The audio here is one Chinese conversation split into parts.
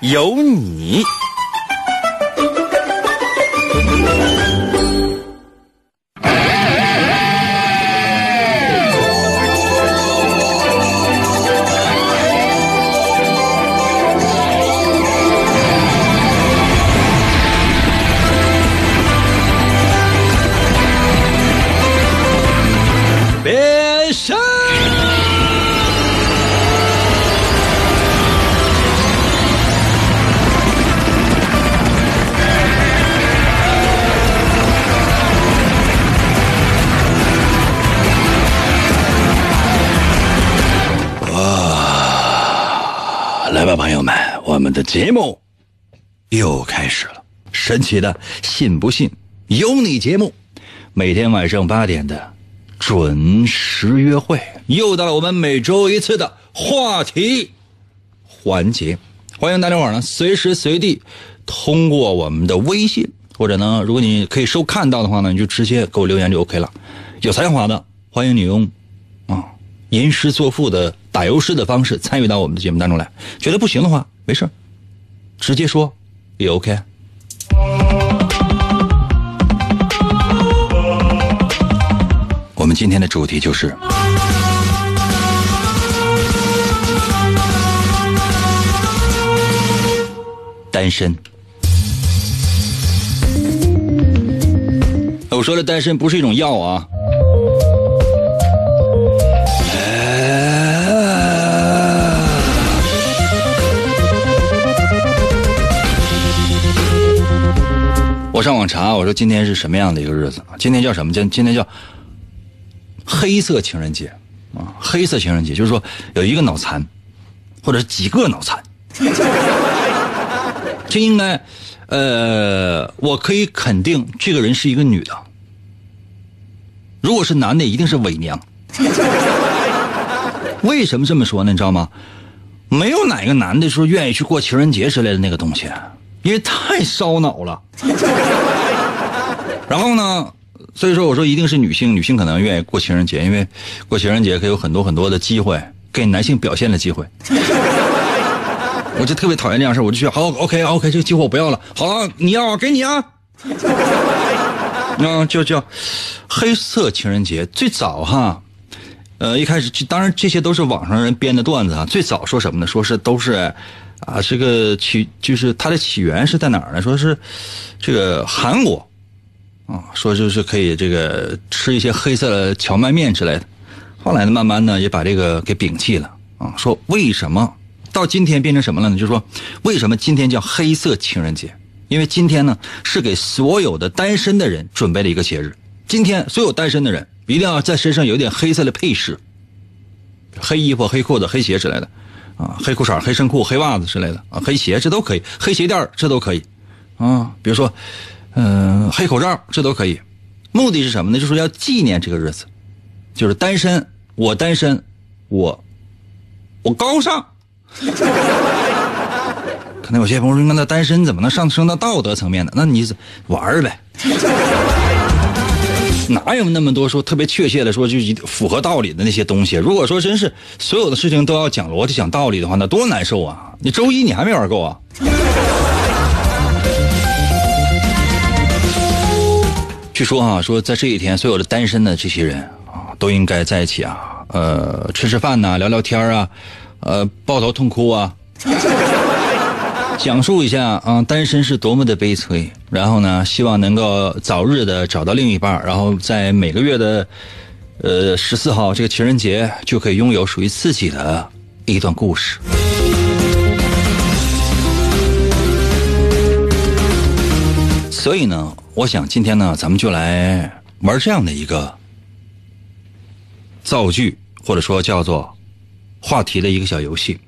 有你。吧，朋友们，我们的节目又开始了。神奇的，信不信由你节目，每天晚上八点的准时约会，又到了我们每周一次的话题环节。欢迎大家伙儿呢，随时随地通过我们的微信，或者呢，如果你可以收看到的话呢，你就直接给我留言就 OK 了。有才华的，欢迎你用啊吟诗作赋的打油诗的方式参与到我们的节目当中来。觉得不行的话，没事直接说也 OK。我们今天的主题就是单身。我说的单身不是一种药啊。我上网查，我说今天是什么样的一个日子？今天叫什么？今今天叫黑色情人节啊！黑色情人节就是说有一个脑残，或者是几个脑残，这应该，呃，我可以肯定这个人是一个女的。如果是男的，一定是伪娘。为什么这么说呢？你知道吗？没有哪个男的说愿意去过情人节之类的那个东西，因为太烧脑了。然后呢，所以说我说一定是女性，女性可能愿意过情人节，因为过情人节可以有很多很多的机会给男性表现的机会。我就特别讨厌这样事我就去好 OK OK 这个机会我不要了，好了你要给你啊。嗯，就叫黑色情人节，最早哈。呃，一开始当然这些都是网上人编的段子啊。最早说什么呢？说是都是，啊，这个起就是它的起源是在哪儿呢？说是这个韩国，啊，说就是可以这个吃一些黑色的荞麦面之类的。后来呢，慢慢呢也把这个给摒弃了啊。说为什么到今天变成什么了呢？就是说为什么今天叫黑色情人节？因为今天呢是给所有的单身的人准备了一个节日。今天所有单身的人。一定要在身上有点黑色的配饰，黑衣服、黑裤子、黑鞋之类的，啊，黑裤衩、黑衬裤、黑袜子之类的，啊，黑鞋这都可以，黑鞋垫这都可以，啊，比如说，嗯，黑口罩这都可以。目的是什么呢？就是要纪念这个日子，就是单身，我单身，我，我高尚。可能有些朋友说，那单身怎么能上升到道德层面呢？那你玩呗。哪有那么多说特别确切的说就符合道理的那些东西？如果说真是所有的事情都要讲逻辑、讲道理的话，那多难受啊！你周一你还没玩够啊？据说啊，说在这一天，所有的单身的这些人啊，都应该在一起啊，呃，吃吃饭呐，聊聊天啊，呃，抱头痛哭啊。讲述一下啊，单身是多么的悲催。然后呢，希望能够早日的找到另一半，然后在每个月的，呃十四号这个情人节就可以拥有属于自己的一段故事。所以呢，我想今天呢，咱们就来玩这样的一个造句，或者说叫做话题的一个小游戏。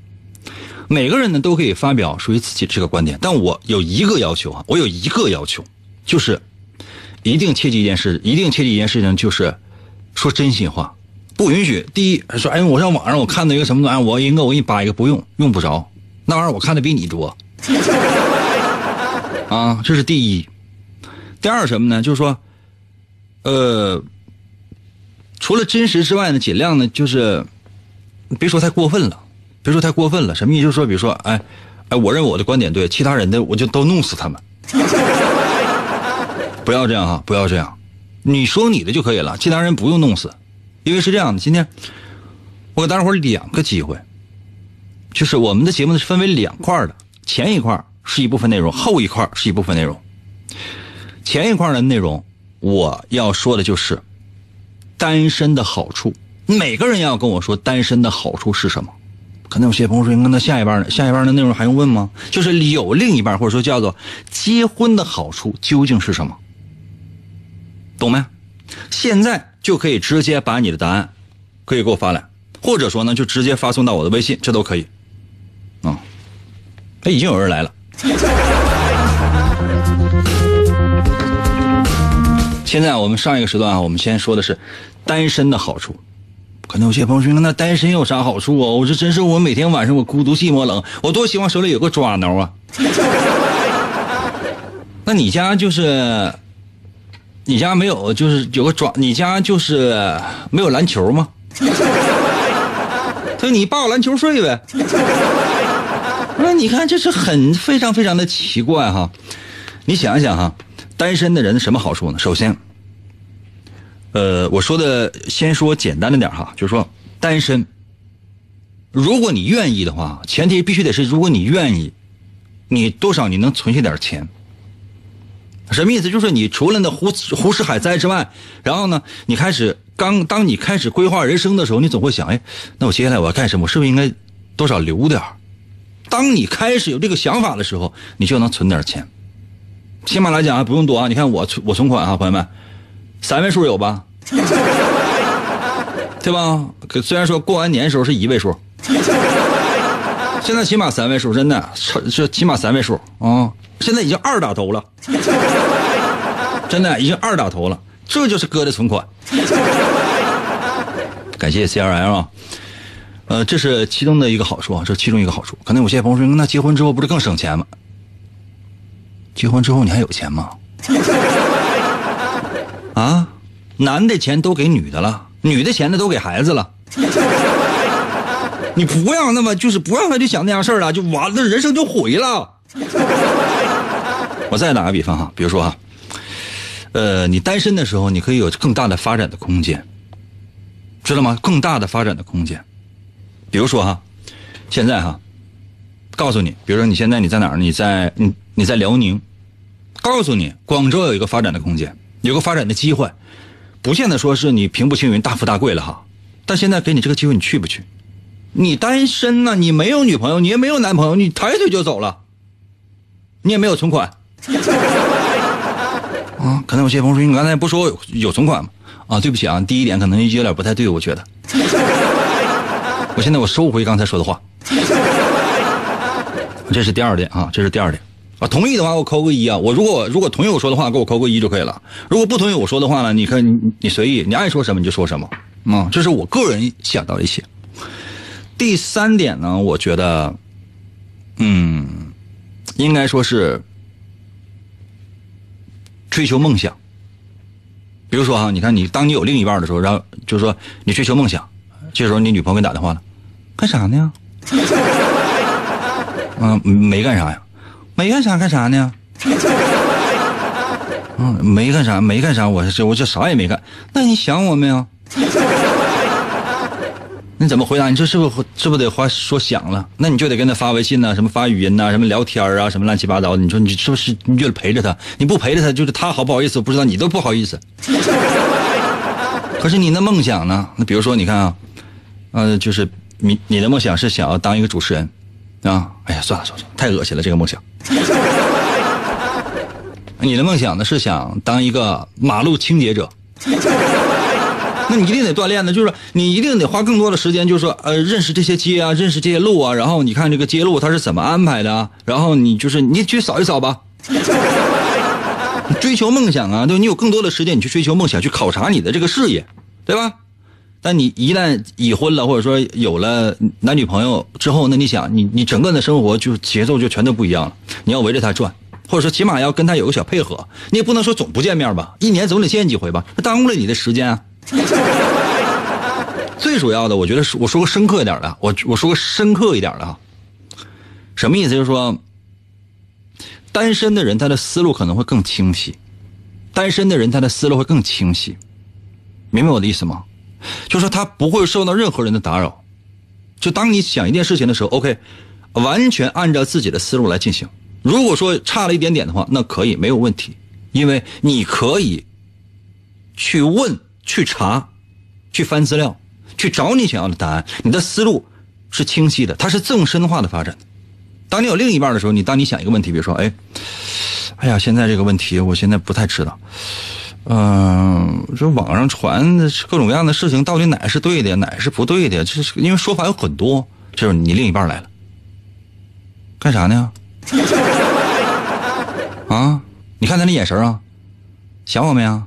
每个人呢都可以发表属于自己这个观点，但我有一个要求啊，我有一个要求，就是一定切记一件事，一定切记一件事情，就是说真心话，不允许。第一说，哎，我上网上我看到一个什么玩意儿，我一个我给你扒一个，不用，用不着，那玩意儿我看的比你多。啊，这是第一。第二什么呢？就是说，呃，除了真实之外呢，尽量呢就是别说太过分了，别说太过分了。什么意思？就是说，比如说，哎，哎，我认为我的观点对，其他人的我就都弄死他们。不要这样哈，不要这样。你说你的就可以了，其他人不用弄死，因为是这样的。今天我给大伙两个机会，就是我们的节目呢是分为两块的，前一块是一部分内容，后一块是一部分内容。前一块的内容，我要说的就是单身的好处。每个人要跟我说单身的好处是什么？可能有些朋友说：“那下一半呢？下一半的内容还用问吗？”就是有另一半，或者说叫做结婚的好处究竟是什么？懂没？现在就可以直接把你的答案可以给我发来，或者说呢，就直接发送到我的微信，这都可以。啊，哎，已经有人来了。现在我们上一个时段啊，我们先说的是单身的好处。可能有些朋友说，那单身有啥好处啊？我这真是我每天晚上我孤独寂寞冷，我多希望手里有个抓挠啊！那你家就是你家没有，就是有个抓，你家就是没有篮球吗？他说你抱篮球睡呗。那你看这是很非常非常的奇怪哈。你想一想哈。单身的人什么好处呢？首先，呃，我说的先说简单的点哈，就是说单身，如果你愿意的话，前提必须得是如果你愿意，你多少你能存下点钱。什么意思？就是你除了那胡胡吃海塞之外，然后呢，你开始刚当你开始规划人生的时候，你总会想，哎，那我接下来我要干什么？我是不是应该多少留点当你开始有这个想法的时候，你就能存点钱。起码来讲还不用多啊！你看我存我存款啊，朋友们，三位数有吧？对吧？虽然说过完年的时候是一位数，现在起码三位数，真的，这起码三位数啊！现在已经二打头了，真的已经二打头了，这就是哥的存款。感谢 C R L 啊，呃，这是其中的一个好处啊，这是其中一个好处。可能有些朋友说，那结婚之后不是更省钱吗？结婚之后你还有钱吗？啊，男的钱都给女的了，女的钱呢都给孩子了。你不要那么就是不让他去想那样事儿了，就完了，人生就毁了。我再打个比方哈，比如说哈，呃，你单身的时候，你可以有更大的发展的空间，知道吗？更大的发展的空间。比如说哈，现在哈，告诉你，比如说你现在你在哪儿？你在你你在辽宁。告诉你，广州有一个发展的空间，有个发展的机会，不见得说是你平步青云、大富大贵了哈。但现在给你这个机会，你去不去？你单身呢？你没有女朋友，你也没有男朋友，你抬腿就走了，你也没有存款。啊，可能有些朋友说，你刚才不说有有存款吗？啊，对不起啊，第一点可能有点不太对，我觉得。我现在我收回刚才说的话。这是第二点啊，这是第二点。啊，同意的话我扣个一啊！我如果如果同意我说的话，给我扣个一就可以了。如果不同意我说的话呢，你看你你随意，你爱说什么你就说什么啊！这是我个人想到一些。第三点呢，我觉得，嗯，应该说是追求梦想。比如说哈，你看你当你有另一半的时候，然后就是说你追求梦想，这时候你女朋友给你打电话了，干啥呢？嗯，没干啥呀。没干啥干啥呢？嗯，没干啥，没干啥，我这我这啥也没干。那你想我没有？你怎么回答？你这是不是是不是得话说想了？那你就得跟他发微信呐，什么发语音呐，什么聊天啊，什么乱七八糟的。你说你是不是你就得陪着他？你不陪着他，就是他好不好意思？我不知道，你都不好意思。可是你的梦想呢？那比如说，你看啊，呃，就是你你的梦想是想要当一个主持人。啊，哎呀，算了算了，太恶心了，这个梦想。你的梦想呢是想当一个马路清洁者，那你一定得锻炼呢，就是你一定得花更多的时间，就是说呃认识这些街啊，认识这些路啊，然后你看这个街路它是怎么安排的，然后你就是你去扫一扫吧。追求梦想啊，对，你有更多的时间，你去追求梦想，去考察你的这个事业，对吧？但你一旦已婚了，或者说有了男女朋友之后，那你想，你你整个的生活就节奏就全都不一样了。你要围着他转，或者说起码要跟他有个小配合。你也不能说总不见面吧，一年总得见几回吧，耽误了你的时间啊。最主要的，我觉得我说个深刻一点的，我我说个深刻一点的啊，什么意思？就是说。单身的人，他的思路可能会更清晰；单身的人，他的思路会更清晰。明白我的意思吗？就是说，他不会受到任何人的打扰。就当你想一件事情的时候，OK，完全按照自己的思路来进行。如果说差了一点点的话，那可以没有问题，因为你可以去问、去查、去翻资料、去找你想要的答案。你的思路是清晰的，它是纵深化的发展。当你有另一半的时候，你当你想一个问题，比如说，哎，哎呀，现在这个问题，我现在不太知道。嗯，这网上传的各种各样的事情，到底哪是对的，哪是不对的？这是因为说法有很多。这是你另一半来了，干啥呢？啊，你看他那眼神啊，想我没啊？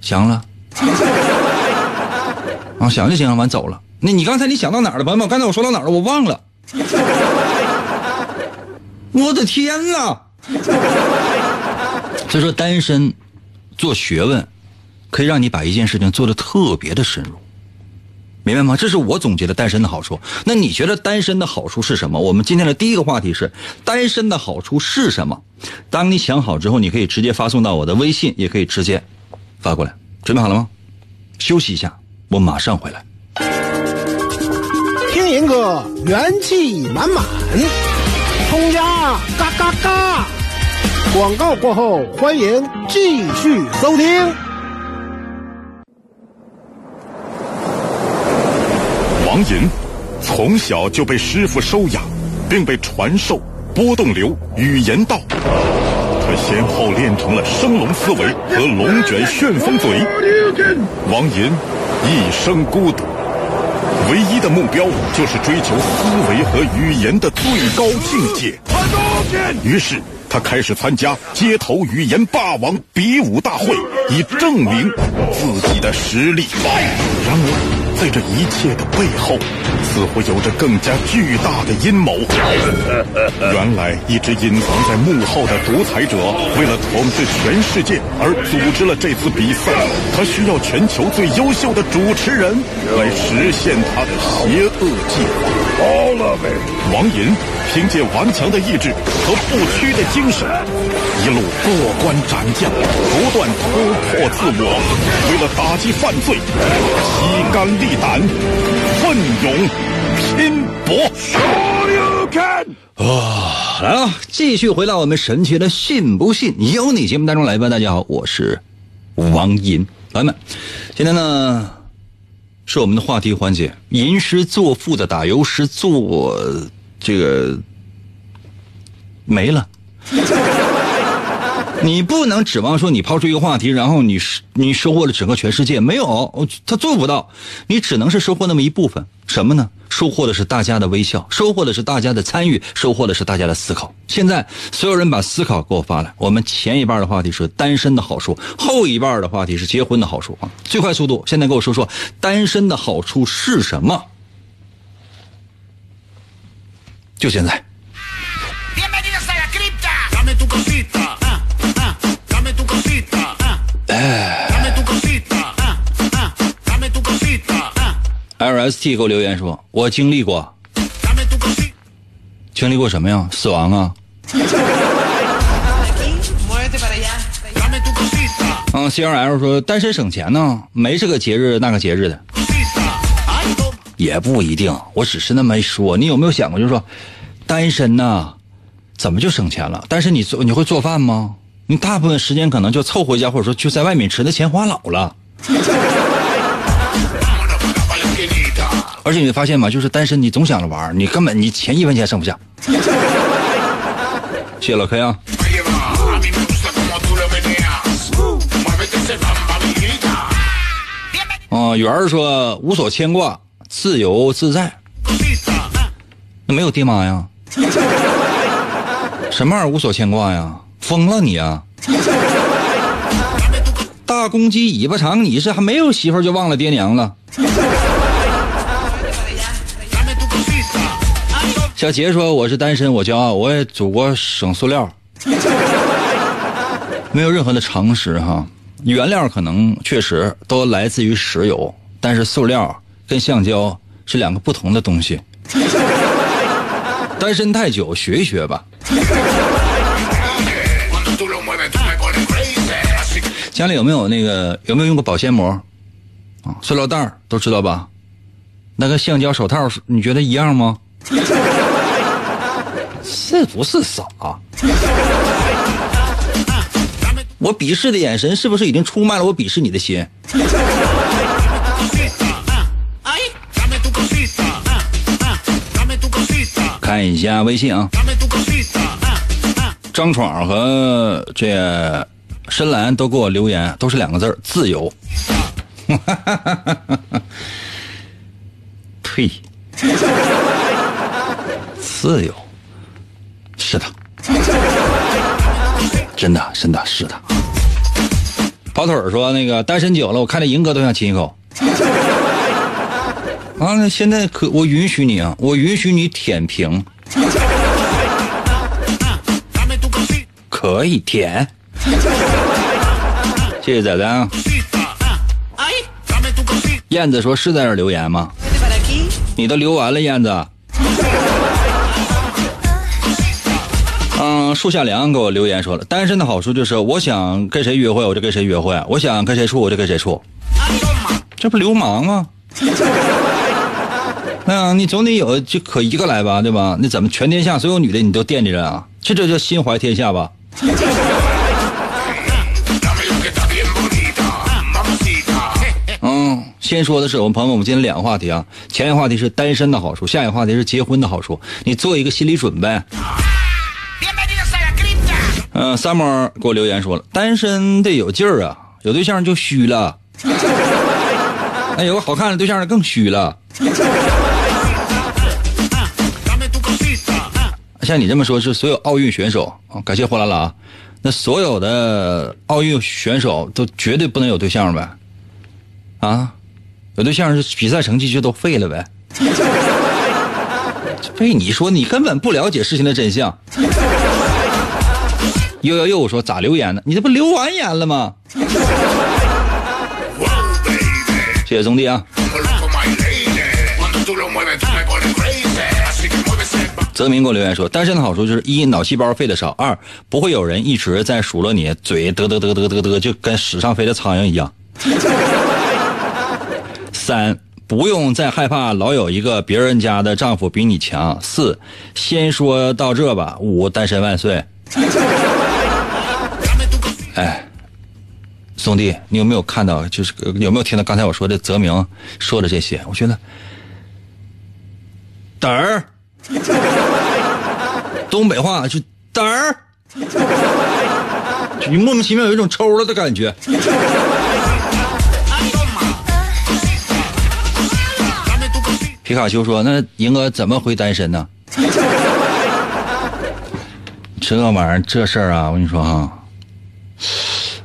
想了。啊，想就行，完走了。那你刚才你想到哪儿了，朋友们？刚才我说到哪儿了？我忘了。我的天哪！所以说，单身做学问，可以让你把一件事情做的特别的深入，明白吗？这是我总结的单身的好处。那你觉得单身的好处是什么？我们今天的第一个话题是单身的好处是什么？当你想好之后，你可以直接发送到我的微信，也可以直接发过来。准备好了吗？休息一下，我马上回来。听银哥元气满满，冲呀嘎嘎嘎！广告过后，欢迎继续收听。王银从小就被师傅收养，并被传授波动流语言道。他先后练成了升龙思维和龙卷旋风嘴。王银一生孤独。唯一的目标就是追求思维和语言的最高境界。于是，他开始参加街头语言霸王比武大会，以证明自己的实力。然而，在这一切的背后，似乎有着更加巨大的阴谋。原来，一直隐藏在幕后的独裁者，为了统治全世界而组织了这次比赛。他需要全球最优秀的主持人来实现他的邪恶计划。All of it 王银凭借顽强的意志和不屈的精神，一路过关斩将，不断突破自我，为了打击犯罪，披肝沥胆，奋勇拼搏。啊，来了，继续回到我们神奇的“信不信由你”节目当中来吧。大家好，我是王银，朋友们，今天呢？是我们的话题环节，吟诗作赋的打油诗作这个没了。你不能指望说你抛出一个话题，然后你你收获了整个全世界，没有，他做不到。你只能是收获那么一部分，什么呢？收获的是大家的微笑，收获的是大家的参与，收获的是大家的思考。现在所有人把思考给我发来。我们前一半的话题是单身的好处，后一半的话题是结婚的好处啊！最快速度，现在给我说说单身的好处是什么？就现在。LST 给我留言说：“我经历过，经历过什么呀？死亡啊！”嗯，CRL 说：“单身省钱呢，没这个节日那个节日的，也不一定。我只是那么一说，你有没有想过，就是说，单身呢，怎么就省钱了？但是你做你会做饭吗？你大部分时间可能就凑回家，或者说就在外面吃，那钱花老了。”而且你会发现吗？就是单身，你总想着玩你根本你钱一分钱剩不下。谢谢老 K 啊。啊，圆儿说无所牵挂，自由自在。那没有爹妈呀？什么玩意儿无所牵挂呀？疯了你啊！大公鸡尾巴长，你是还没有媳妇就忘了爹娘了？小杰说我是单身，我骄傲，我也祖国省塑料，没有任何的常识哈。原料可能确实都来自于石油，但是塑料跟橡胶是两个不同的东西。单身太久，学一学吧。家里有没有那个有没有用过保鲜膜？啊，塑料袋都知道吧？那个橡胶手套，你觉得一样吗？是不是傻？我鄙视的眼神是不是已经出卖了我鄙视你的心？看一下微信啊，张闯和这深蓝都给我留言，都是两个字自由。呸！自由，是的，真的，真的是的。跑腿说：“那个单身久了，我看见银哥都想亲一口。”啊，那现在可我允许你啊，我允许你舔屏，可以舔。谢谢仔仔啊。燕子说：“是在这留言吗？”你都留完了，燕子。树下凉给我留言说了，单身的好处就是我想跟谁约会我就跟谁约会，我想跟谁处我就跟谁处。这不流氓吗？那你总得有就可一个来吧，对吧？那怎么全天下所有女的你都惦记着啊？这这叫心怀天下吧？嗯，先说的是我们朋友们，我们今天两个话题啊。前一个话题是单身的好处，下一个话题是结婚的好处。你做一个心理准备。嗯，三毛给我留言说了，单身得有劲儿啊，有对象就虚了。那，有个好看的对象更虚了。像你这么说，是所有奥运选手啊？感谢霍拉拉。那所有的奥运选手都绝对不能有对象呗？啊，有对象是比赛成绩就都废了呗？被你说，你根本不了解事情的真相。又又又说咋留言呢？你这不留完言了吗？谢谢兄弟啊！泽明给我留言说，单身的好处就是一脑细胞废的少，二不会有人一直在数落你，嘴嘚嘚嘚嘚嘚嘚，就跟屎上飞的苍蝇一样。三不用再害怕老有一个别人家的丈夫比你强。四先说到这吧。五单身万岁。哎，兄弟，你有没有看到？就是有没有听到刚才我说的泽明说的这些？我觉得嘚儿。东北话就嘚儿，就莫名其妙有一种抽了的感觉。皮卡丘说：“那银哥怎么回单身呢？”这玩意儿这事儿啊，我跟你说哈，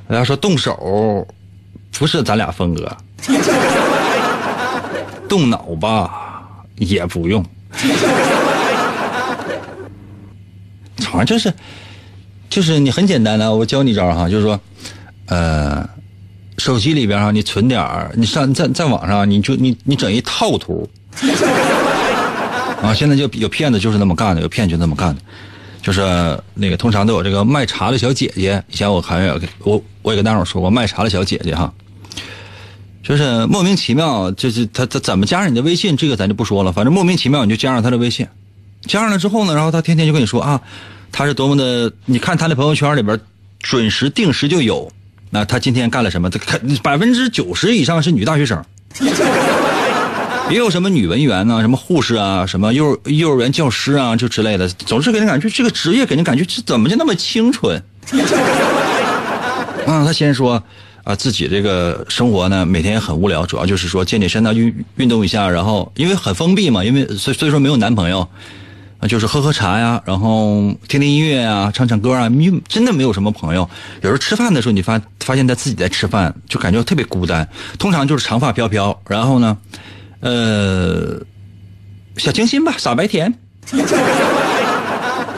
要说动手，不是咱俩风格，动脑吧也不用。好像就是，就是你很简单的，我教你一招哈，就是说，呃，手机里边哈，你存点儿，你上在在网上，你就你你整一套图，啊，现在就有骗子就是那么干的，有骗就那么干的，就是那个通常都有这个卖茶的小姐姐，以前我还有我我也跟大伙说过卖茶的小姐姐哈，就是莫名其妙，就是他他怎么加上你的微信，这个咱就不说了，反正莫名其妙你就加上他的微信，加上了之后呢，然后他天天就跟你说啊。他是多么的，你看他的朋友圈里边，准时定时就有。那他今天干了什么？他看百分之九十以上是女大学生，也有什么女文员呢，什么护士啊，什么幼幼儿园教师啊，就之类的。总是给人感觉这个职业给人感觉这怎么就那么清纯？嗯，他先说啊，自己这个生活呢，每天也很无聊，主要就是说健健身啊，运运动一下，然后因为很封闭嘛，因为所所以说没有男朋友，啊，就是喝喝茶呀，然后听听音乐啊，唱唱歌啊，没真的没有什么朋友。有时候吃饭的时候，你发发现他自己在吃饭，就感觉特别孤单。通常就是长发飘飘，然后呢，呃，小清新吧，傻白甜。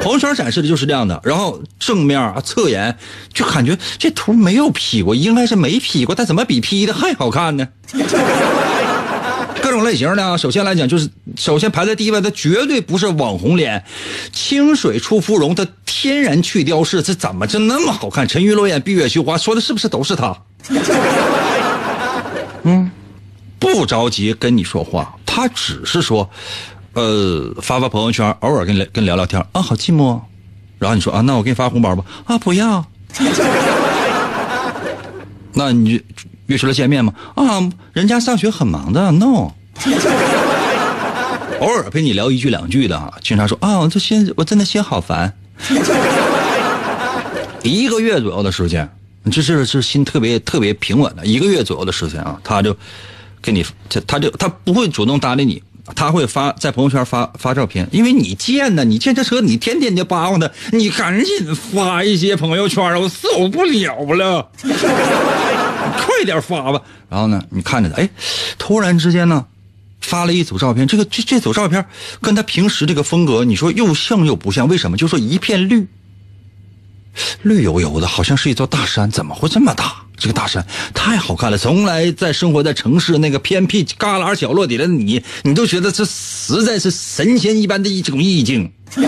朋友圈展示的就是这样的，然后正面啊、侧颜，就感觉这图没有 P 过，应该是没 P 过，但怎么比 P 的还好看呢？各种类型的啊，首先来讲就是，首先排在第一位的绝对不是网红脸，清水出芙蓉的天然去雕饰，这怎么就那么好看？沉鱼落雁，闭月羞花，说的是不是都是他？嗯，不着急跟你说话，他只是说。呃，发发朋友圈，偶尔跟聊跟聊聊天啊，好寂寞。然后你说啊，那我给你发红包吧？啊，不要。那你就约出来见面吗？啊，人家上学很忙的，no。偶尔陪你聊一句两句的，经常说啊，这心我真的心好烦。一个月左右的时间，这是是心特别特别平稳的，一个月左右的时间啊，他就给你，他他就他不会主动搭理你。他会发在朋友圈发发照片，因为你贱呢，你见这车你天天的扒望他，你赶紧发一些朋友圈啊我受不了了，快点发吧。然后呢，你看着他，哎，突然之间呢，发了一组照片，这个这这组照片跟他平时这个风格，你说又像又不像，为什么？就说一片绿，绿油油的，好像是一座大山，怎么会这么大？这个大山太好看了，从来在生活在城市那个偏僻旮旯角落里的你，你都觉得这实在是神仙一般的一种意境。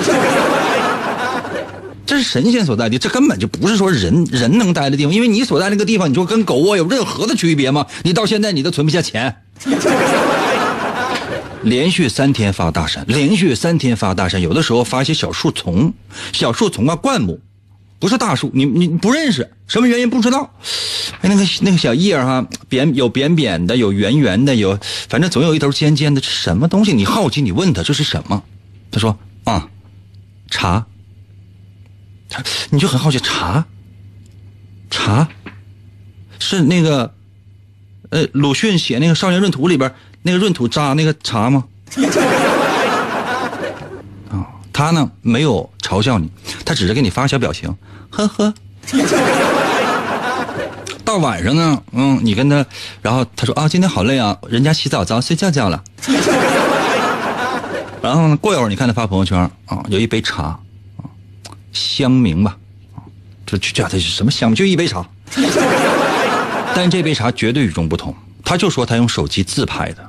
这是神仙所在地，这根本就不是说人人能待的地方，因为你所在那个地方，你说跟狗窝有任何的区别吗？你到现在你都存不下钱。连续三天发大山，连续三天发大山，有的时候发一些小树丛、小树丛啊、灌木。不是大树，你你不认识，什么原因不知道？哎，那个那个小叶哈，扁有扁扁的，有圆圆的，有反正总有一头尖尖的，这什么东西？你好奇，你问他这是什么？他说啊，茶。他你就很好奇，茶，茶，是那个呃鲁迅写那个《少年闰土》里边那个闰土渣那个茶吗？啊，他呢没有嘲笑你，他只是给你发个小表情。呵呵，到晚上呢，嗯，你跟他，然后他说啊，今天好累啊，人家洗澡澡睡觉觉了。然后呢，过一会儿你看他发朋友圈啊，有一杯茶啊，香茗吧，这这这是什么香？就一杯茶，但这杯茶绝对与众不同。他就说他用手机自拍的。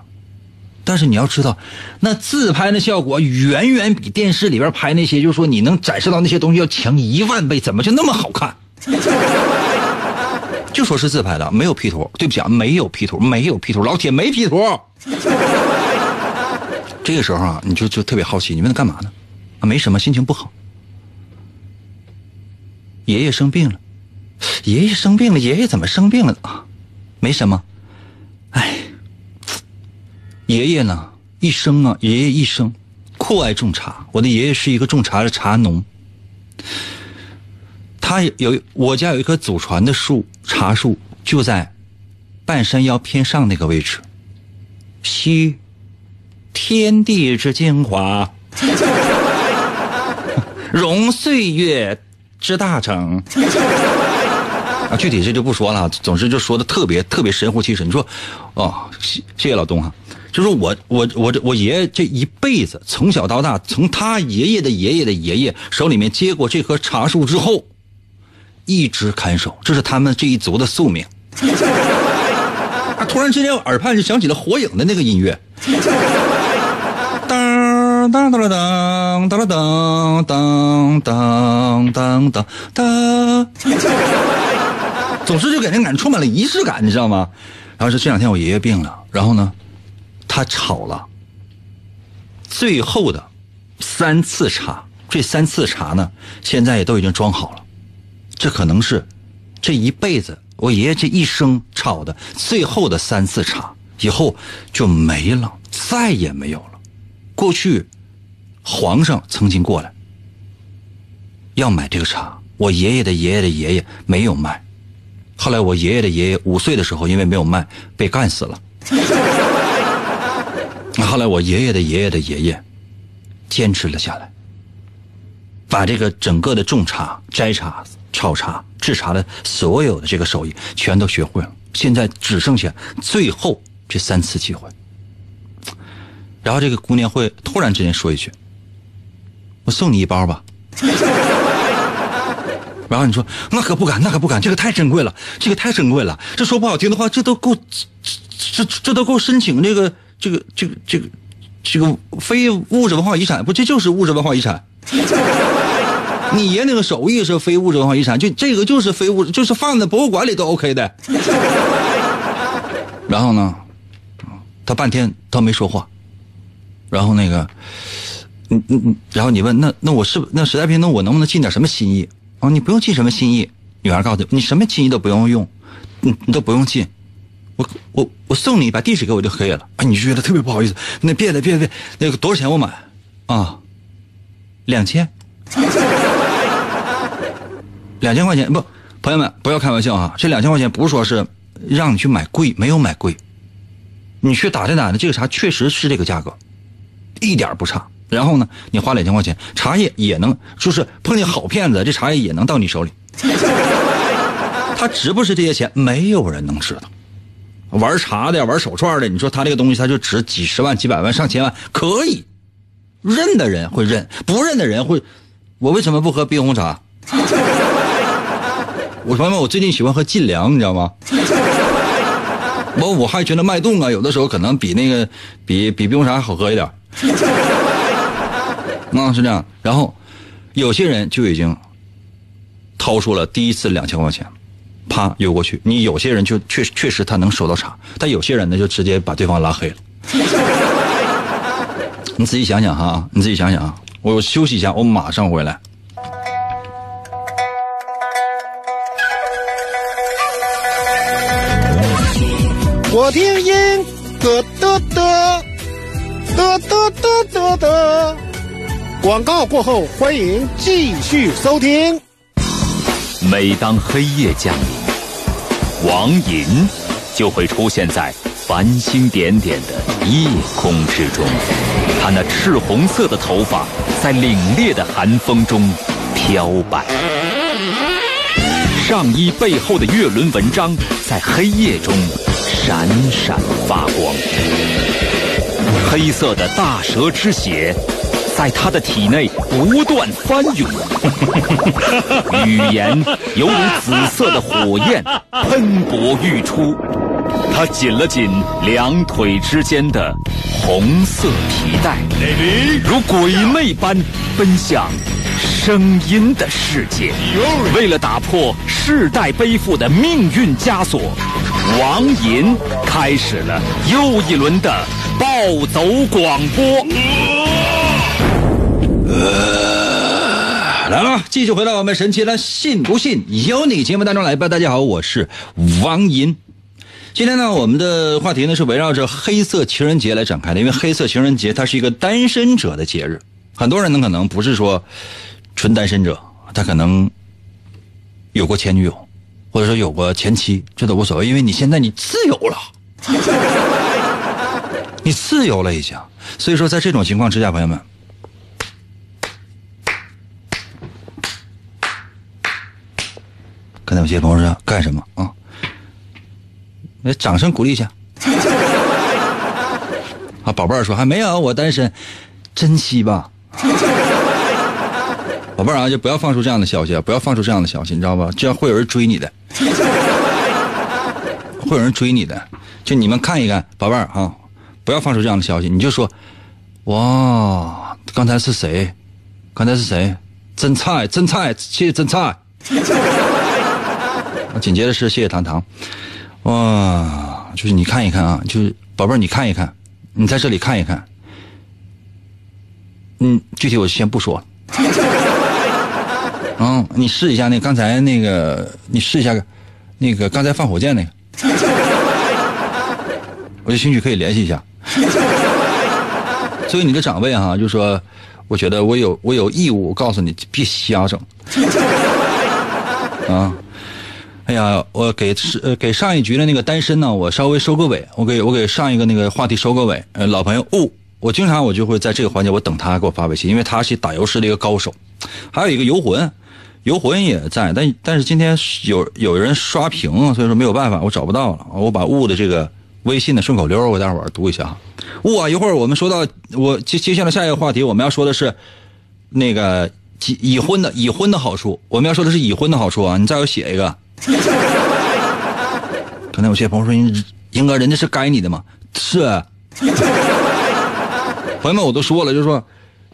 但是你要知道，那自拍的效果远远比电视里边拍那些，就是说你能展示到那些东西要强一万倍，怎么就那么好看？就说是自拍的，没有 P 图。对不起啊，没有 P 图，没有 P 图，老铁没 P 图。这个时候啊，你就就特别好奇，你问他干嘛呢？啊，没什么，心情不好。爷爷生病了，爷爷生病了，爷爷怎么生病了啊？没什么，哎。爷爷呢？一生啊，爷爷一生酷爱种茶。我的爷爷是一个种茶的茶农。他有我家有一棵祖传的树，茶树就在半山腰偏上那个位置。吸天地之精华，融岁月之大成。啊，具体这就不说了。总之就说的特别特别神乎其神。你说，哦，谢谢谢老东哈。就是我我我这我爷爷这一辈子从小到大，从他爷爷的爷爷的爷爷手里面接过这棵茶树之后，一直看守，这是他们这一族的宿命。啊突然之间，耳畔就响起了火影的那个音乐，当当当当当当当当当当当，总之就给人感觉充满了仪式感，你知道吗？然后是这两天我爷爷病了，然后呢？他炒了最后的三次茶，这三次茶呢，现在也都已经装好了。这可能是这一辈子我爷爷这一生炒的最后的三次茶，以后就没了，再也没有了。过去皇上曾经过来要买这个茶，我爷爷的爷爷的爷爷没有卖，后来我爷爷的爷爷五岁的时候，因为没有卖，被干死了。后来我爷爷的爷爷的爷爷，坚持了下来，把这个整个的种茶、摘茶、炒茶、制茶的所有的这个手艺全都学会了。现在只剩下最后这三次机会。然后这个姑娘会突然之间说一句：“我送你一包吧。”然后你说：“那可不敢，那可不敢，这个太珍贵了，这个太珍贵了。这说不好听的话，这都够，这这这都够申请这个这个这个这个这个非物质文化遗产，不，这就是物质文化遗产。你爷那个手艺是非物质文化遗产，就这个就是非物质，就是放在博物馆里都 OK 的。然后呢，他半天他没说话。”然后那个，嗯嗯嗯，然后你问那那我是那实在不行，那我能不能尽点什么心意？哦，你不用尽什么心意。女孩告诉你，你什么心意都不用用，你你都不用尽，我我我送你把地址给我就可以了。啊，你就觉得特别不好意思。那别的别的，那个多少钱我买？啊，两千，两千块钱不？朋友们不要开玩笑啊！这两千块钱不是说是让你去买贵，没有买贵，你去打听打听，这个茶确实是这个价格。一点不差，然后呢，你花两千块钱，茶叶也能，就是碰见好骗子，这茶叶也能到你手里。他值不值这些钱，没有人能知道。玩茶的、玩手串的，你说他这个东西，他就值几十万、几百万、上千万，可以。认的人会认，不认的人会。我为什么不喝冰红茶？我朋友们，我最近喜欢喝劲凉，你知道吗？我我还觉得脉动啊，有的时候可能比那个比比冰红茶好喝一点。那 是这样，然后有些人就已经掏出了第一次两千块钱，啪邮过去。你有些人就确确实他能收到茶，但有些人呢就直接把对方拉黑了。你自己想想哈，你自己想想啊。我休息一下，我马上回来。我听音得得得。得得得得得！广告过后，欢迎继续收听。每当黑夜降临，王银就会出现在繁星点点的夜空之中。他那赤红色的头发在凛冽的寒风中飘摆，上衣背后的月轮纹章在黑夜中闪闪发光。黑色的大蛇之血，在他的体内不断翻涌，语言犹如紫色的火焰喷薄欲出。他紧了紧两腿之间的红色皮带，如鬼魅般奔向声音的世界。为了打破世代背负的命运枷锁，王银开始了又一轮的。暴走广播，来了，继续回到我们神奇的“信不信由你”节目当中来吧。大家好，我是王银。今天呢，我们的话题呢是围绕着黑色情人节来展开的，因为黑色情人节它是一个单身者的节日。很多人呢可能不是说纯单身者，他可能有过前女友，或者说有过前妻，这都无所谓，因为你现在你自由了。你自由了已经，所以说在这种情况之下，朋友们，刚才有些朋友说干什么啊？来，掌声鼓励一下。啊，宝贝儿说还没有，我单身，珍惜吧。宝贝儿啊，就不要放出这样的消息啊，不要放出这样的消息，你知道吧？这样会有人追你的，会有人追你的。就你们看一看，宝贝儿啊。不要放出这样的消息，你就说，哇，刚才是谁？刚才是谁？真菜，真菜，谢谢真菜。紧接着是谢谢糖糖，哇，就是你看一看啊，就是宝贝儿，你看一看，你在这里看一看，嗯，具体我先不说。嗯，你试一下那刚才那个，你试一下，那个刚才放火箭那个，我有兴趣可以联系一下。作为你的长辈哈，就说，我觉得我有我有义务告诉你，别瞎整 啊！哎呀，我给是呃给上一局的那个单身呢，我稍微收个尾。我给我给上一个那个话题收个尾。呃，老朋友雾，我经常我就会在这个环节我等他给我发微信，因为他是打油诗的一个高手。还有一个游魂，游魂也在，但但是今天有有人刷屏，所以说没有办法，我找不到了。我把雾的这个微信的顺口溜我给大伙儿读一下。雾啊，一会儿我们说到我接接下来下一个话题，我们要说的是那个已已婚的已婚的好处，我们要说的是已婚的好处啊。你再给我写一个。可能有些朋友说：“英英哥，人家是该你的吗？”是。朋友们，我都说了，就是说，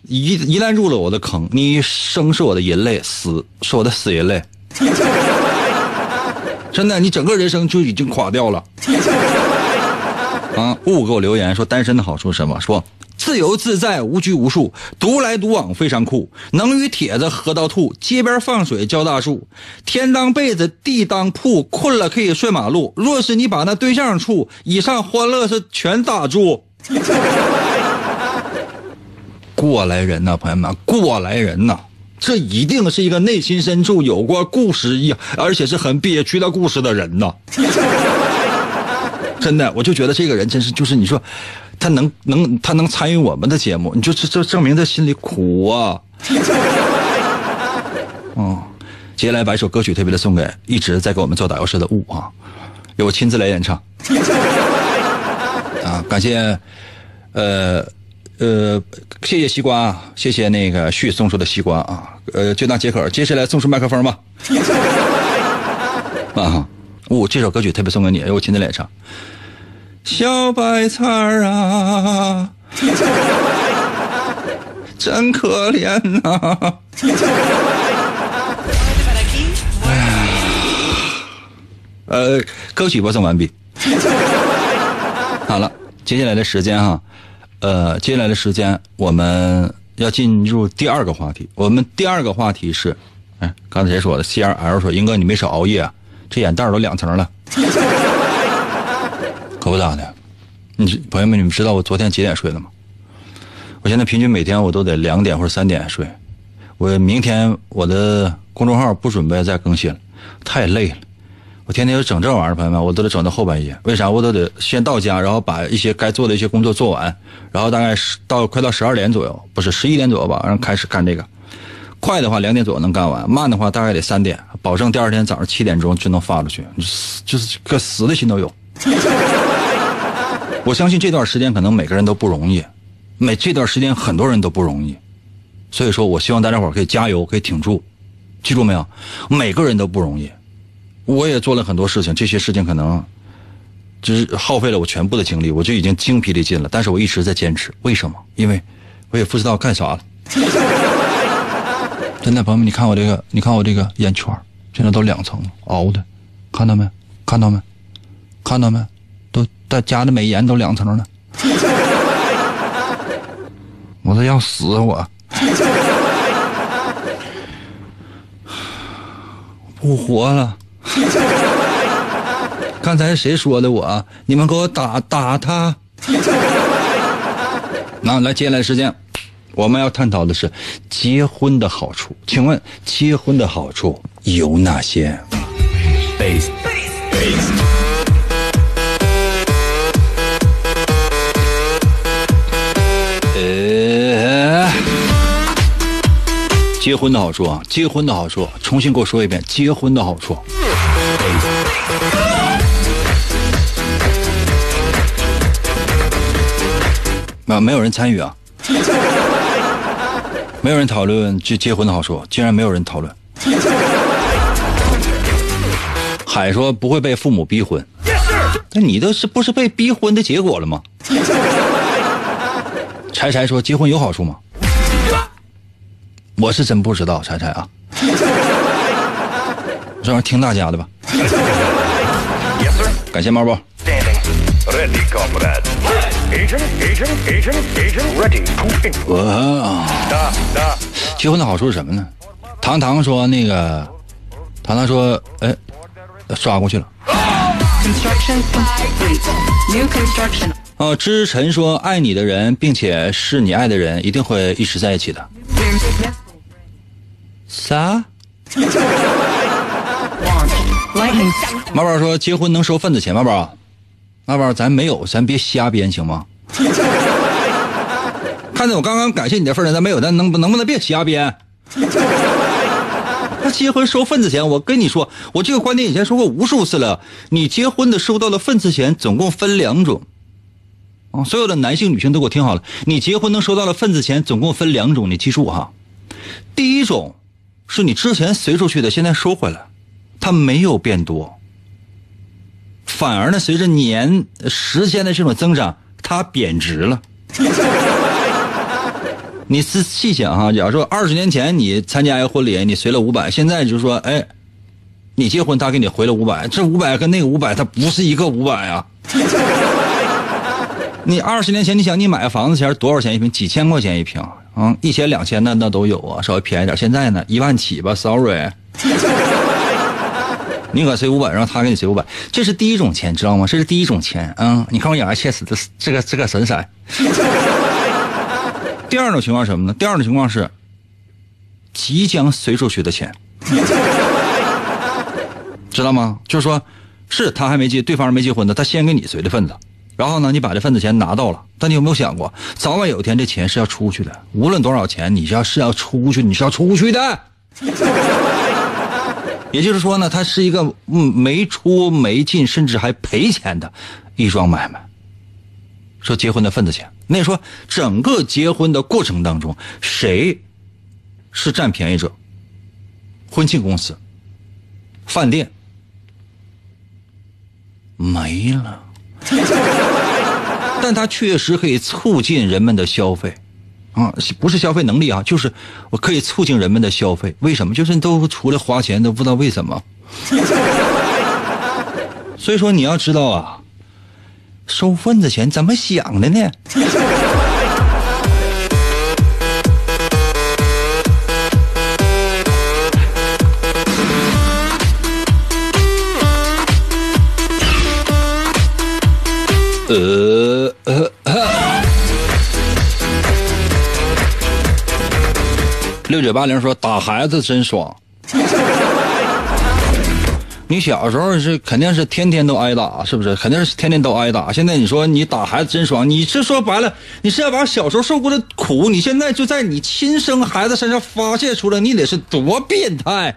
一一旦入了我的坑，你生是我的人类，死是我的死人类。真的，你整个人生就已经垮掉了。啊！误给我留言说单身的好处是什么？说。自由自在，无拘无束，独来独往非常酷，能与铁子喝到吐，街边放水浇大树，天当被子地当铺，困了可以睡马路。若是你把那对象处，以上欢乐是全打住。过来人呐，朋友们，过来人呐，这一定是一个内心深处有过故事一，而且是很憋屈的故事的人呐。真的，我就觉得这个人真是，就是你说。他能能他能参与我们的节目，你就这这证明他心里苦啊！哦，接下来把一首歌曲特别的送给一直在给我们做打油诗的雾啊，由我亲自来演唱。啊，感谢，呃呃，谢谢西瓜，谢谢那个旭送出的西瓜啊，呃，就当接口，接下来送出麦克风吧。啊，雾，这首歌曲特别送给你，由我亲自来唱。小白菜儿啊，真可怜呐！哎呀，呃，歌曲播送完毕。好了，接下来的时间哈，呃，接下来的时间我们要进入第二个话题。我们第二个话题是，哎，刚才谁说的？C R L 说，英哥你没少熬夜啊，这眼袋都两层了。可不咋的，你朋友们，你们知道我昨天几点睡的吗？我现在平均每天我都得两点或者三点睡。我明天我的公众号不准备再更新了，太累了。我天天要整这玩意儿，朋友们，我都得整到后半夜。为啥？我都得先到家，然后把一些该做的一些工作做完，然后大概十到快到十二点左右，不是十一点左右吧，然后开始干这个。快的话两点左右能干完，慢的话大概得三点，保证第二天早上七点钟就能发出去。就是个死的心都有。我相信这段时间可能每个人都不容易，每这段时间很多人都不容易，所以说我希望大家伙可以加油，可以挺住，记住没有？每个人都不容易，我也做了很多事情，这些事情可能就是耗费了我全部的精力，我就已经精疲力尽了，但是我一直在坚持，为什么？因为我也不知道干啥了。真的，朋友们，你看我这个，你看我这个眼圈，现在都两层了熬的，看到没？看到没？看到没？在加的美颜都两层了，我都要死我！不活了！刚才谁说的我？你们给我打打他！那来，接下来时间，我们要探讨的是结婚的好处。请问，结婚的好处有哪些？结婚的好处啊！结婚的好处，重新给我说一遍。结婚的好处。啊，没有人参与啊！没有人讨论这结婚的好处，竟然没有人讨论。海说不会被父母逼婚，那你这是不是被逼婚的结果了吗？柴柴说结婚有好处吗？我是真不知道，猜猜啊！这玩意儿听大家的吧。感谢猫宝。哇！结婚的好处是什么呢？糖糖说那个，糖糖说，哎，刷过去了。哦，知晨说爱你的人，并且是你爱的人，一定会一直在一起的。啥？马宝说结婚能收份子钱，马宝，马宝咱没有，咱别瞎编行吗？看在我刚刚感谢你的份上，咱没有，咱能不能不能别瞎编？那结婚收份子钱，我跟你说，我这个观点以前说过无数次了。你结婚的收到的份子钱总共分两种，啊，所有的男性女性都给我听好了，你结婚能收到的份子钱总共分两种，你记住哈。第一种是你之前随出去的，现在收回来，它没有变多，反而呢，随着年时间的这种增长，它贬值了。你仔细想哈，假如说二十年前你参加一个婚礼，你随了五百，现在就是说，哎，你结婚他给你回了五百，这五百跟那个五百它不是一个五百啊。你二十年前你想你买个房子钱多少钱一平？几千块钱一平嗯，一千两千的那都有啊，稍微便宜点。现在呢，一万起吧，sorry。你可随五百，让他给你随五百，这是第一种钱，知道吗？这是第一种钱啊、你看我养牙切齿的这个这个神色。第二种情况是什么呢？第二种情况是即将随出去的钱，知道吗？就是说，是他还没结，对方还没结婚呢，他先给你随的份子，然后呢，你把这份子钱拿到了，但你有没有想过，早晚有一天这钱是要出去的？无论多少钱，你要是要出去，你是要出去的。也就是说呢，它是一个没出没进，甚至还赔钱的一桩买卖。说结婚的份子钱，那说整个结婚的过程当中，谁是占便宜者？婚庆公司、饭店没了，但它确实可以促进人们的消费。啊，不是消费能力啊，就是我可以促进人们的消费。为什么？就是都出来花钱都不知道为什么。所以说你要知道啊，收份子钱怎么想的呢？呃呃。六九八零说打孩子真爽。你小时候是肯定是天天都挨打，是不是？肯定是天天都挨打。现在你说你打孩子真爽，你是说白了，你是要把小时候受过的苦，你现在就在你亲生孩子身上发泄出来，你得是多变态！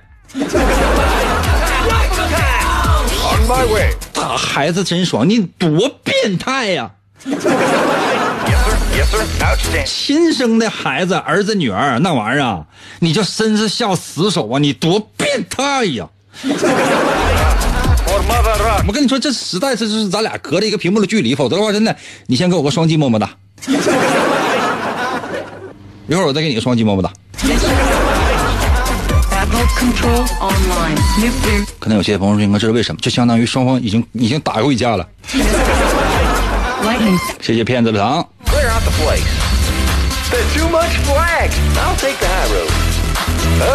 打孩子真爽，你多变态呀、亲生的孩子，儿子女儿那玩意儿啊，你就真是下死手啊！你多变态呀！我跟你说，这实在是就是咱俩隔着一个屏幕的距离，否则的话，真的，你先给我个双击么么哒。一会儿我再给你个双击么么哒。可能有些朋友说，应该这是为什么？就相当于双方已经已经打过一架了。谢谢骗子的糖。Clear out the place. There's too much flag. I'll take the high road.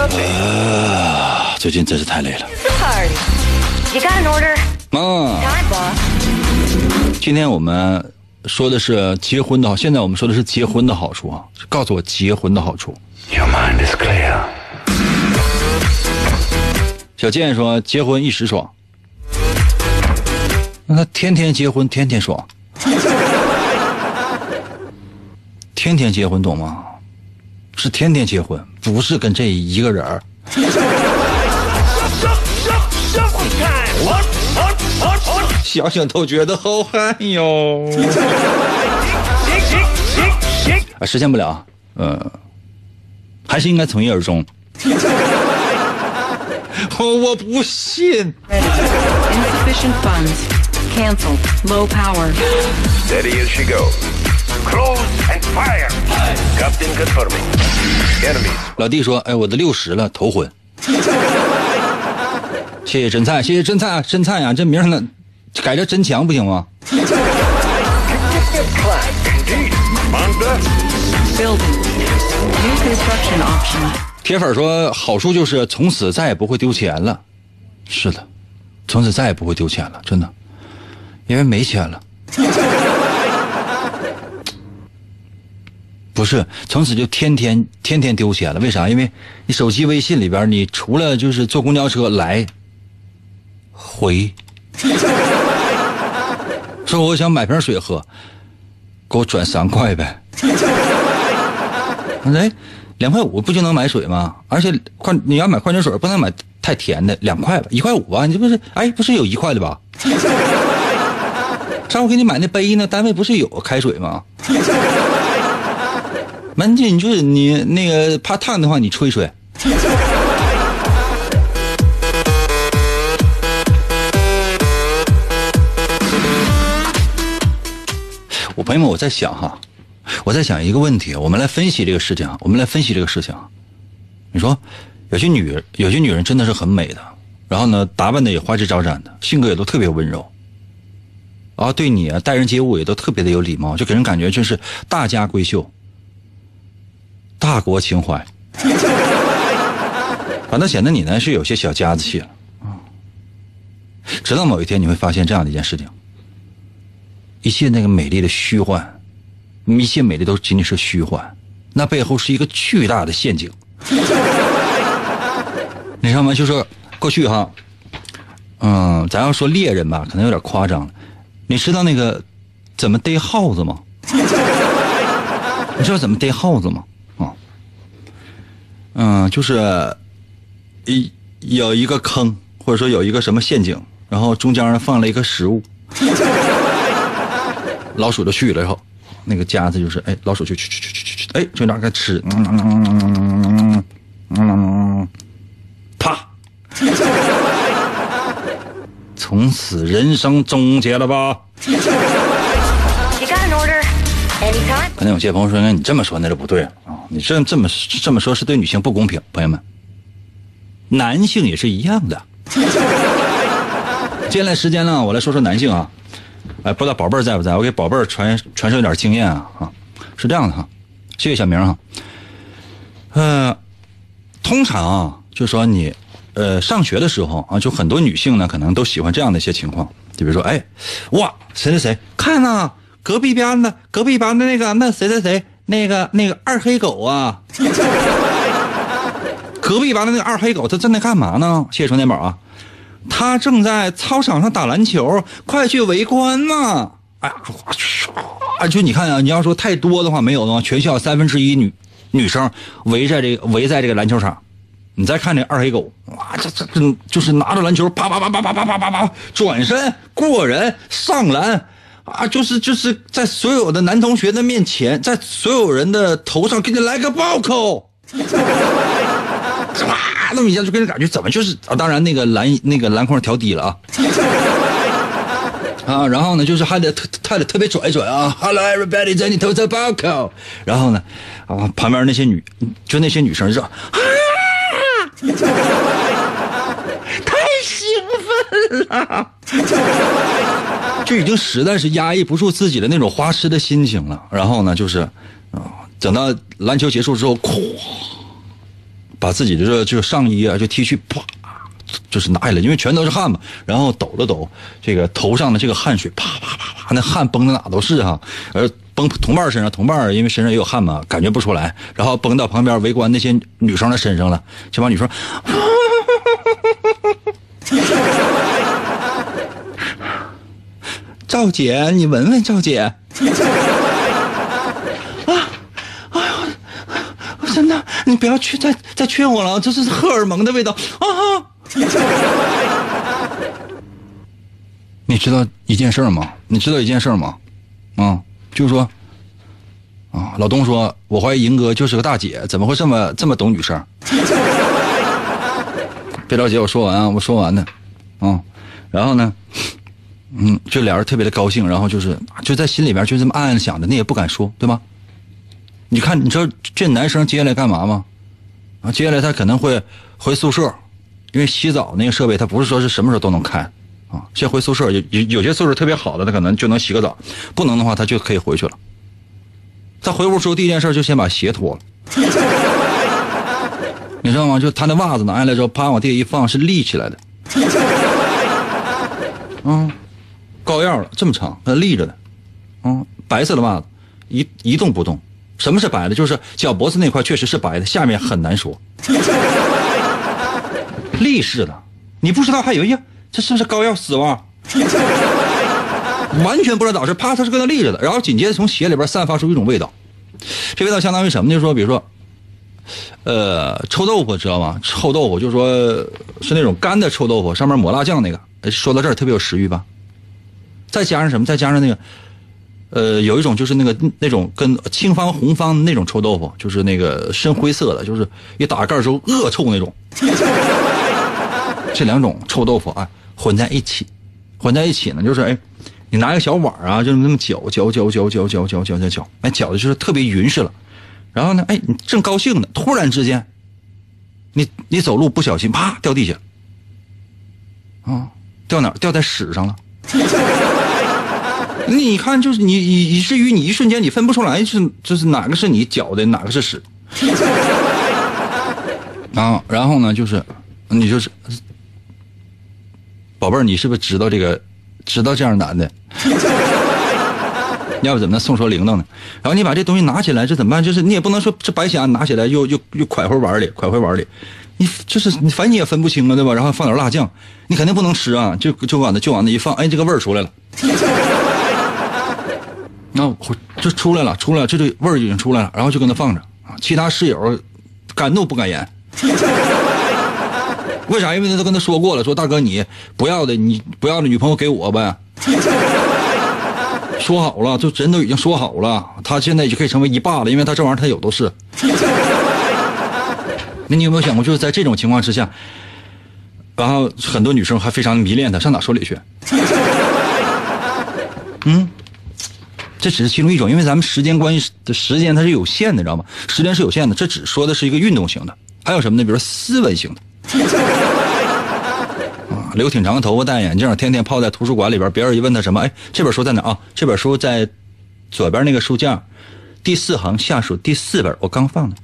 Okay. 最近真是太累了。Party. You got an order? 啊，今天我们说的是结婚的好，现在我们说的是结婚的好处啊。告诉我结婚的好处。Your mind is clear. 小健说结婚一时爽，那他天天结婚天天爽，天天结婚懂吗？是天天结婚，不是跟这一个人儿。想想都觉得好汗哟。啊，实现不了，呃，还是应该从一而终。我我不信。Cancelled. Low power. Steady as she goes. Close and fire. Captain confirming. Enemies. 老弟说：“哎，我都六十了，头昏。”谢谢真菜，谢谢真菜啊，真菜啊，这名儿呢，改叫真强不行吗.铁粉说好处就是从此再也不会丢钱了。是的，从此再也不会丢钱了，真的，因为没钱了。不是，从此就天天天天丢钱了。为啥？因为你手机微信里边，你除了就是坐公交车来回。说我想买瓶水喝，给我转三块呗。哎，两块五不就能买水吗？而且矿你要买矿泉水不能买太甜的，两块吧，一块五吧，你这不是哎不是有一块的吧？上回给你买那杯呢，单位不是有开水吗？门禁就是你那个怕烫的话，你吹吹。我朋友们，我在想哈，我在想一个问题，我们来分析这个事情啊，我们来分析这个事情啊。你说，有些女人有些女人真的是很美的，然后呢，打扮的也花枝招展的，性格也都特别温柔，啊，对你啊待人接物也都特别的有礼貌，就给人感觉就是大家闺秀，大国情怀，反倒显得你呢是有些小家子气了啊。直到某一天，你会发现这样的一件事情。一切那个美丽的虚幻，一切美丽都仅仅是虚幻，那背后是一个巨大的陷阱。你知道吗？就说过去哈，嗯，咱要说猎人吧，可能有点夸张了。你知道那个怎么逮耗子吗？你知道怎么逮耗子吗？啊，嗯，就是一有一个坑，或者说有一个什么陷阱，然后中间放了一个食物。老鼠就去了以后，那个夹子就是哎，老鼠去去去去去去，哎，就拿个吃，嗯嗯嗯嗯嗯嗯，啪，从此人生终结了吧?可能有些朋友说，那你这么说那就不对了啊！你这这么这么说，是对女性不公平，朋友们，男性也是一样的。接下来时间呢，我来说说男性啊。哎，不知道宝贝儿在不在？我给宝贝儿传传授点经验啊啊，是这样的哈，谢谢小明哈。呃，通常啊，就说你呃上学的时候啊，就很多女性呢，可能都喜欢这样的一些情况，就比如说，哎，哇，谁谁谁，看呐、隔壁班的隔壁班的那个那谁谁谁，那个那个二黑狗啊，隔壁班的那个二黑狗，他正在干嘛呢？谢谢充电宝啊。他正在操场上打篮球，快去围观呐！哎呀，啊，就你看啊，你要说太多的话没有的话，全校三分之一女女生围在这个围在这个篮球场，你再看这二黑狗，哇，这这这就是拿着篮球啪啪啪啪啪啪啪啪啪转身过人上篮啊，就是就是在所有的男同学的面前，在所有人的头上给你来个暴扣。哇，那么一下就给人感觉怎么就是啊？当然那个篮那个篮筐调低了啊，啊，然后呢就是还得特还得特别拽拽啊，Hello everybody，在你头上暴扣，然后呢啊旁边那些女就那些女生就说啊，太兴奋了，就已经实在是压抑不住自己的那种花痴的心情了。然后呢就是啊，等到篮球结束之后，咵。把自己的这这上衣啊，就 T 恤啪，就是拿下来，因为全都是汗嘛，然后抖了抖这个头上的这个汗水，啪啪啪啪，那汗崩的哪都是哈，而崩同伴身上，同伴因为身上也有汗嘛，感觉不出来，然后崩到旁边围观那些女生的身上了，这帮女生，赵姐，你闻闻，赵姐。啊，哎呦真的，你不要去再再劝我了，这是荷尔蒙的味道啊！你知道一件事吗？你知道一件事吗？啊，就是说，啊，老东说，我怀疑银哥就是个大姐，怎么会这么这么懂女生？别着急，我说完啊，我说完呢，啊，然后呢，嗯，这俩人特别的高兴，然后就是就在心里边就这么暗暗想着，那也不敢说，对吗？你看，你知道这男生接下来干嘛吗？啊，接下来他可能会回宿舍，因为洗澡那个设备他不是说是什么时候都能开啊。先回宿舍，有有有些宿舍特别好的，他可能就能洗个澡；不能的话，他就可以回去了。他回屋之后，第一件事就先把鞋脱了，你知道吗？就他那袜子拿下来之后，啪往地下一放，是立起来的，嗯，高腰了，这么长，它立着的，嗯，白色的袜子，一一动不动。什么是白的？就是脚脖子那块确实是白的，下面很难说。立式的，你不知道还有一这是不是膏药丝袜？完全不知道咋回事，啪，他是搁那立着的，然后紧接着从鞋里边散发出一种味道，这味道相当于什么呢？就是说，比如说，呃，臭豆腐知道吗？臭豆腐就是说是那种干的臭豆腐，上面抹辣酱那个。说到这儿特别有食欲吧？再加上什么？再加上那个，呃，有一种就是那个那种跟青方红方那种臭豆腐，就是那个深灰色的，就是一打盖儿之后恶臭那种。这两种臭豆腐啊混在一起，混在一起呢，就是哎，你拿个小碗啊，就那么搅搅搅搅搅搅搅搅搅搅，哎，搅的就是特别匀实了。然后呢，哎，你正高兴呢，突然之间，你你走路不小心，啪掉地下，啊，掉哪儿？掉在屎上了。你看，就是你以以至于你一瞬间你分不出来是就是哪个是你搅的，哪个是屎。啊，然后呢，就是你就是，宝贝儿，你是不是知道这个，知道这样难的？要不怎么能送说铃铛呢？然后你把这东西拿起来，这怎么办？就是你也不能说这白瞎拿起来又又又蒯回碗里，蒯回碗里，你就是你反正你也分不清啊，对吧？然后放点辣酱，你肯定不能吃啊，就就往那就往那一放，哎，这个味儿出来了。那、就出来了，出来了，这这味儿已经出来了，然后就跟那放着啊。其他室友敢怒不敢言，为啥？因为他都跟他说过了，说大哥你不要的，你不要的女朋友给我呗。说好了，就人都已经说好了，他现在就可以成为一霸了，因为他这玩意儿他有都是。那你有没有想过，就是在这种情况之下，然后很多女生还非常迷恋他，上哪说理去？嗯，这只是其中一种，因为咱们时间关系的时间它是有限的，知道吗？时间是有限的，这只说的是一个运动型的，还有什么呢？比如说斯文型的。留挺长的头发，戴眼镜，天天泡在图书馆里边。别人一问他什么，哎，这本书在哪啊？这本书在左边那个书架第四行下数第四本，我刚放的。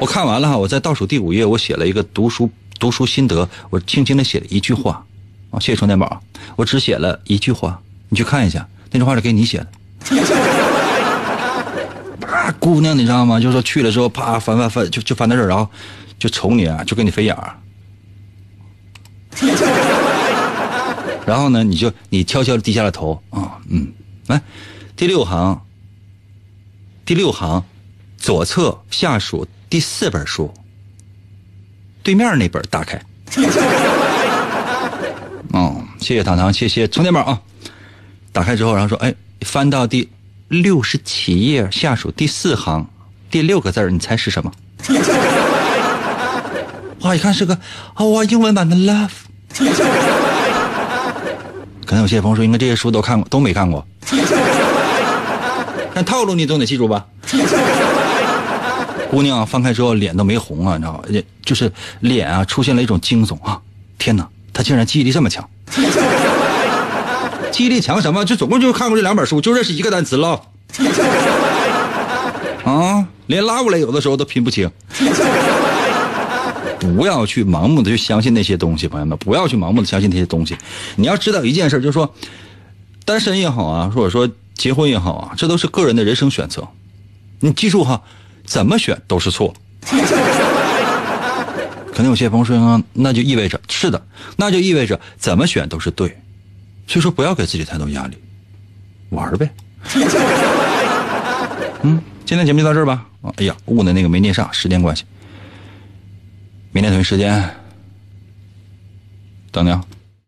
我看完了哈，我在倒数第五页，我写了一个读书读书心得，我轻轻的写了一句话。啊，谢谢充电宝，我只写了一句话，你去看一下，那句话是给你写的。啊，姑娘，你知道吗？就说去了之后，啪翻翻翻，就就翻到这儿，然后就瞅你啊，就跟你飞眼儿。然后呢，你就你悄悄的低下了头啊，嗯，来，第六行，第六行，左侧下数第四本书，对面那本打开。哦，谢谢糖糖，谢谢充电宝啊！打开之后，然后说，哎，翻到第六十七页下数第四行，第六个字你猜是什么？哇，一看是个啊，哇，英文版的 love。可能有些朋友说，应该这些书都看过，都没看过。但套路你总得记住吧？姑娘翻开之后脸都没红啊，你知道吗？也就是脸啊出现了一种惊悚啊！天哪，她竟然记忆力这么强！记忆力强什么？就总共就看过这两本书，就认识一个单词 love。啊，连拉过来有的时候都拼不清。不要去盲目的去相信那些东西，朋友们，不要去盲目的相信那些东西。你要知道一件事，就是说，单身也好啊，或者说结婚也好啊，这都是个人的人生选择。你记住哈，怎么选都是错。可能有些朋友说，那就意味着是的，那就意味着怎么选都是对。所以说，不要给自己太多压力，玩呗。嗯，今天节目就到这儿吧。哎呀，误的那个没念上，时间关系。明天同一时间，等你啊。